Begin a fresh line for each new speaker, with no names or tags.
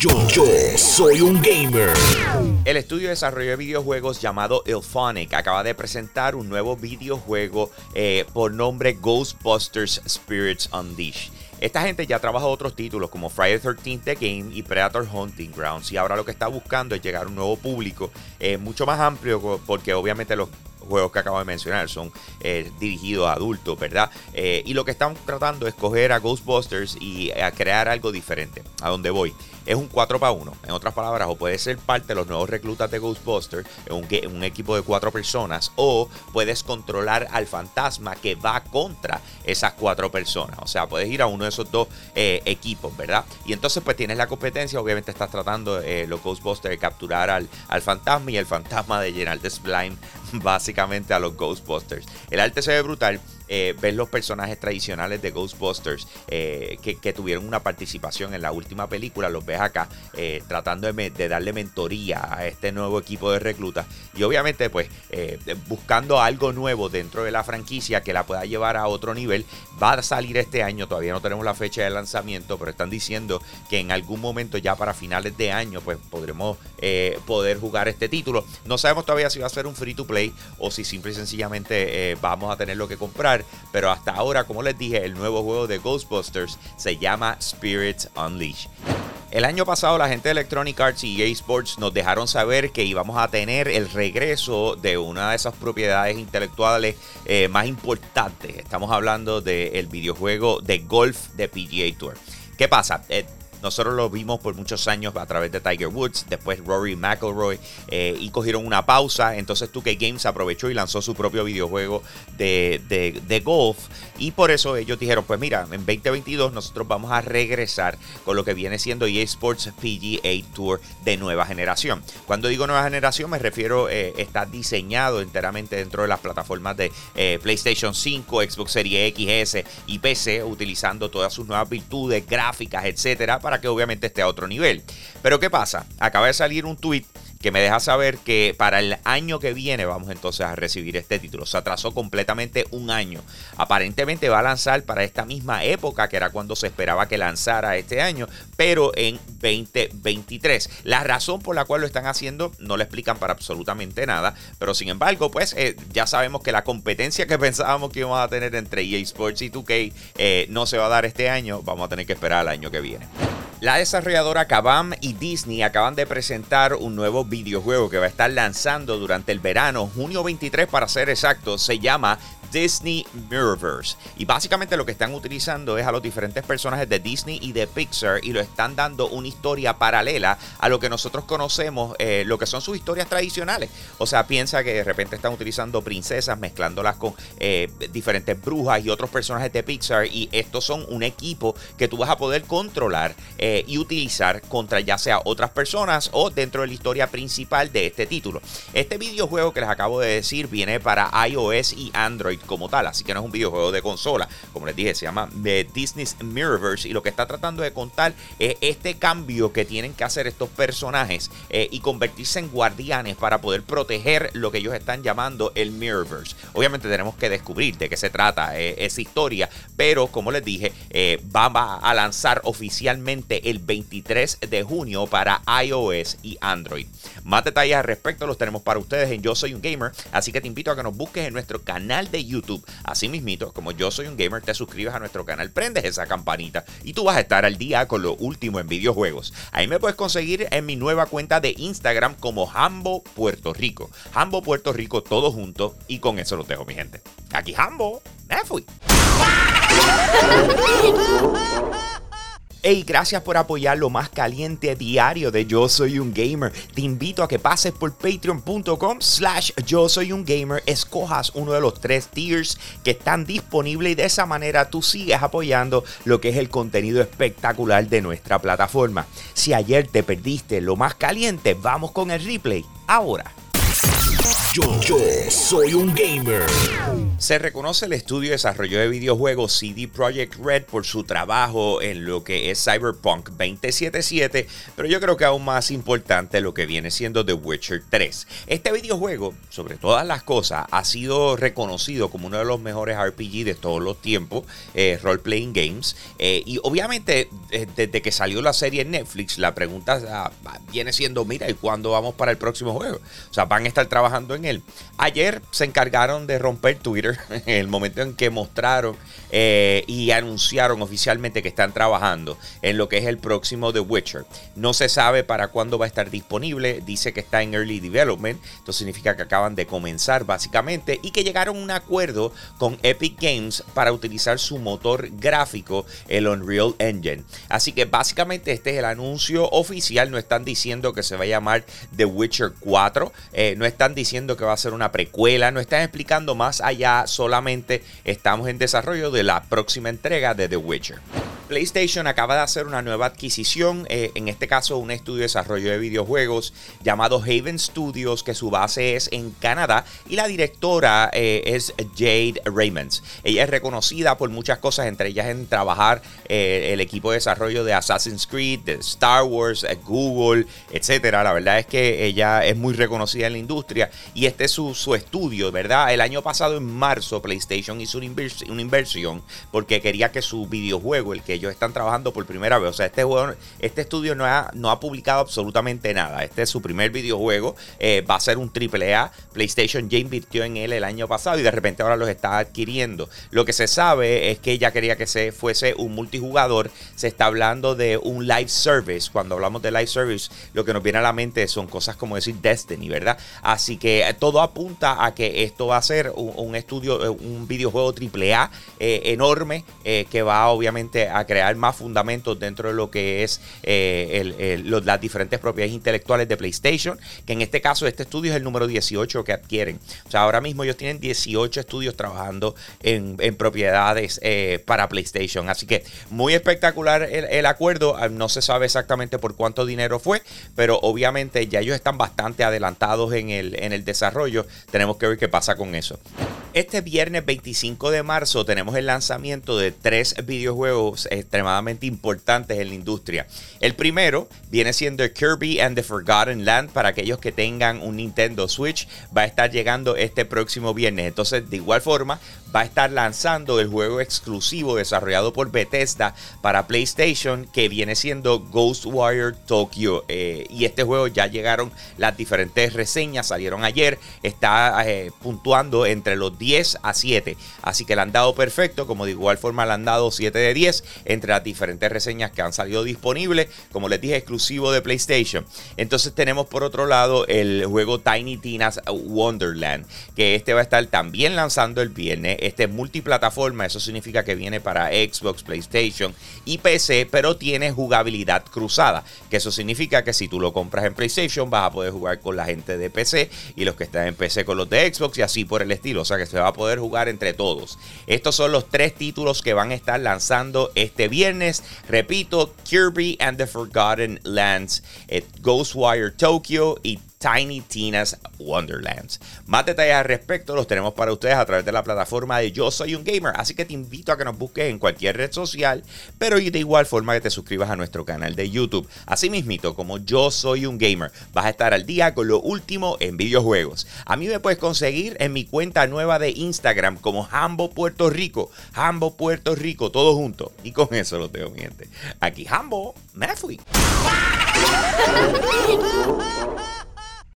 Yo, soy un gamer.
El estudio de desarrollo de videojuegos llamado Ilphonic acaba de presentar un nuevo videojuego eh, por nombre Ghostbusters Spirits Unleashed. Esta gente ya trabaja otros títulos como Friday 13th The Game y Predator Hunting Grounds y ahora lo que está buscando es llegar a un nuevo público eh, mucho más amplio porque obviamente los juegos que acabo de mencionar son eh, dirigidos a adultos, ¿verdad? Eh, y lo que están tratando es coger a Ghostbusters y a crear algo diferente. ¿A dónde voy? Es un 4 para 1. En otras palabras, o puedes ser parte de los nuevos reclutas de Ghostbusters, un, un equipo de cuatro personas, o puedes controlar al fantasma que va contra esas cuatro personas. O sea, puedes ir a uno de esos dos eh, equipos, ¿verdad? Y entonces pues tienes la competencia, obviamente estás tratando los Ghostbusters de capturar al, al fantasma y el fantasma de llenar de slime básicamente a los Ghostbusters. El arte se ve brutal eh, ves los personajes tradicionales de Ghostbusters eh, que, tuvieron una participación en la última película, los ves acá eh, tratando de, darle mentoría a este nuevo equipo de reclutas y obviamente pues buscando algo nuevo dentro de la franquicia que la pueda llevar a otro nivel. Va a salir este año, todavía no tenemos la fecha de lanzamiento, pero están diciendo que en algún momento ya para finales de año pues podremos poder jugar este título. No sabemos todavía si va a ser un free to play o si simple y sencillamente vamos a tenerlo que comprar pero hasta ahora, como les dije, el nuevo juego de Ghostbusters se llama Spirits Unleashed. El año pasado la gente de Electronic Arts y EA Sports nos dejaron saber que íbamos a tener el regreso de una de esas propiedades intelectuales eh, más importantes. Estamos hablando del videojuego de golf de PGA Tour. ¿Qué pasa? Eh, nosotros lo vimos por muchos años a través de Tiger Woods, después Rory McIlroy, eh, y cogieron una pausa. Entonces 2K Games aprovechó y lanzó su propio videojuego de, de, golf. Y por eso ellos dijeron, pues mira, en 2022 nosotros vamos a regresar con lo que viene siendo EA Sports PGA Tour de nueva generación. Cuando digo nueva generación me refiero, eh, está diseñado enteramente dentro de las plataformas de eh, PlayStation 5, Xbox Series X, S y PC, utilizando todas sus nuevas virtudes, gráficas, etcétera para que obviamente esté a otro nivel. Pero ¿qué pasa? Acaba de salir un tweet que me deja saber que para el año que viene vamos entonces a recibir este título. Se atrasó completamente un año. Aparentemente va a lanzar para esta misma época, que era cuando se esperaba que lanzara este año, pero en 2023. La razón por la cual lo están haciendo no le explican para absolutamente nada, pero sin embargo, pues eh, ya sabemos que la competencia que pensábamos que íbamos a tener entre EA Sports y 2K eh, no se va a dar este año, vamos a tener que esperar al año que viene. La desarrolladora Kabam y Disney acaban de presentar un nuevo videojuego que va a estar lanzando durante el verano, junio 23 para ser exacto, se llama Disney Mirrorverse. Y básicamente lo que están utilizando es a los diferentes personajes de Disney y de Pixar y lo están dando una historia paralela a lo que nosotros conocemos, eh, lo que son sus historias tradicionales. O sea, piensa que de repente están utilizando princesas, mezclándolas con eh, diferentes brujas y otros personajes de Pixar. Y estos son un equipo que tú vas a poder controlar eh, y utilizar contra ya sea otras personas o dentro de la historia principal de este título. Este videojuego que les acabo de decir viene para iOS y Android como tal, así que no es un videojuego de consola, como les dije, se llama The Disney's Mirrorverse y lo que está tratando de contar es este cambio que tienen que hacer estos personajes eh, y convertirse en guardianes para poder proteger lo que ellos están llamando el Mirrorverse. Obviamente tenemos que descubrir de qué se trata eh, esa historia, pero como les dije, eh, a lanzar oficialmente el 23 de junio para iOS y Android. Más detalles al respecto los tenemos para ustedes en Yo Soy un Gamer, así que te invito a que nos busques en nuestro canal de YouTube. Así mismito, como Yo Soy un Gamer, te suscribes a nuestro canal, prendes esa campanita y tú vas a estar al día con lo último en videojuegos. Ahí me puedes conseguir en mi nueva cuenta de Instagram como Hambo Puerto Rico. Hambo Puerto Rico todo junto y con eso los dejo mi gente. Aquí Hambo, me fui. Hey, gracias por apoyar lo más caliente diario de Yo Soy un Gamer. Te invito a que pases por patreon.com slash Yo Soy un Gamer, escojas uno de los tres tiers que están disponibles y de esa manera tú sigues apoyando lo que es el contenido espectacular de nuestra plataforma. Si ayer te perdiste lo más caliente, vamos con el replay ahora.
Yo, soy un gamer.
Se reconoce el estudio de desarrollo de videojuegos CD Projekt Red por su trabajo en lo que es Cyberpunk 2077, pero yo creo que aún más importante lo que viene siendo The Witcher 3. Este videojuego, sobre todas las cosas, ha sido reconocido como uno de los mejores RPG de todos los tiempos, eh, role playing games, eh, y obviamente eh, desde que salió la serie en Netflix, la pregunta ah, viene siendo, mira, ¿y cuándo vamos para el próximo juego? O sea, van a estar trabajando en Ayer se encargaron de romper Twitter en el momento en que mostraron eh, y anunciaron oficialmente que están trabajando en lo que es el próximo The Witcher. No se sabe para cuándo va a estar disponible, dice que está en Early Development, esto significa que acaban de comenzar básicamente y que llegaron a un acuerdo con Epic Games para utilizar su motor gráfico, el Unreal Engine. Así que básicamente este es el anuncio oficial, no están diciendo que se va a llamar The Witcher 4, eh, no están diciendo que va a ser una precuela, no están explicando más allá, solamente estamos en desarrollo de la próxima entrega de The Witcher. PlayStation acaba de hacer una nueva adquisición, eh, en este caso un estudio de desarrollo de videojuegos llamado Haven Studios, que su base es en Canadá y la directora eh, es Jade Raymonds. Ella es reconocida por muchas cosas, entre ellas en trabajar eh, el equipo de desarrollo de Assassin's Creed, de Star Wars, Google, etcétera. La verdad es que ella es muy reconocida en la industria y este es su, su estudio, ¿verdad? El año pasado, en marzo, PlayStation hizo una, una inversión porque quería que su videojuego, el que ellos están trabajando por primera vez. O sea, este juego, este estudio no ha, no ha publicado absolutamente nada. Este es su primer videojuego. Eh, va a ser un triple A. PlayStation ya invirtió en él el año pasado y de repente ahora los está adquiriendo. Lo que se sabe es que ella quería que se fuese un multijugador. Se está hablando de un live service. Cuando hablamos de live service, lo que nos viene a la mente son cosas como decir Destiny, ¿verdad? Así que todo apunta a que esto va a ser un, estudio, eh, un videojuego triple A eh, enorme que va obviamente a crear más fundamentos dentro de lo que es eh, las diferentes propiedades intelectuales de PlayStation, que en este caso este estudio es el número 18 que adquieren. O sea, ahora mismo ellos tienen 18 estudios trabajando en, propiedades eh, para PlayStation. Así que muy espectacular el, acuerdo. Ah, no se sabe exactamente por cuánto dinero fue, pero obviamente ya ellos están bastante adelantados en el, en el desarrollo. Tenemos que ver qué pasa con eso. Este viernes 25 de marzo tenemos el lanzamiento de tres videojuegos extremadamente importantes en la industria. El primero viene siendo Kirby and the Forgotten Land para aquellos que tengan un Nintendo Switch. Va a estar llegando este próximo viernes. Entonces, de igual forma, va a estar lanzando el juego exclusivo desarrollado por Bethesda para PlayStation que viene siendo Ghostwire Tokyo. Eh, y este juego ya llegaron las diferentes reseñas, salieron ayer. Está eh, puntuando entre los 10 a 7. Así que le han dado perfecto, como de igual forma le han dado 7 de 10 entre las diferentes reseñas que han salido disponibles, como les dije, exclusivo de PlayStation. Entonces tenemos por otro lado el juego Tiny Tina's Wonderland, que este va a estar también lanzando el viernes. Este es multiplataforma, eso significa que viene para Xbox, PlayStation y PC, pero tiene jugabilidad cruzada, que eso significa que si tú lo compras en PlayStation vas a poder jugar con la gente de PC y los que están en PC con los de Xbox y así por el estilo. O sea que se va a poder jugar entre todos. Estos son los tres títulos que van a estar lanzando este viernes. Repito, Kirby and the Forgotten Lands, Ghostwire Tokyo y Tiny Tina's Wonderlands. Más detalles al respecto los tenemos para ustedes a través de la plataforma de Yo Soy un Gamer, así que te invito a que nos busques en cualquier red social, pero de igual forma que te suscribas a nuestro canal de YouTube. Así mismito, como Yo Soy un Gamer, vas a estar al día con lo último en videojuegos. A mí me puedes conseguir en mi cuenta nueva de Instagram como Hambo Puerto Rico, Hambo Puerto Rico, todo junto. Y con eso lo tengo, mi gente. Aquí Hambo, me fui.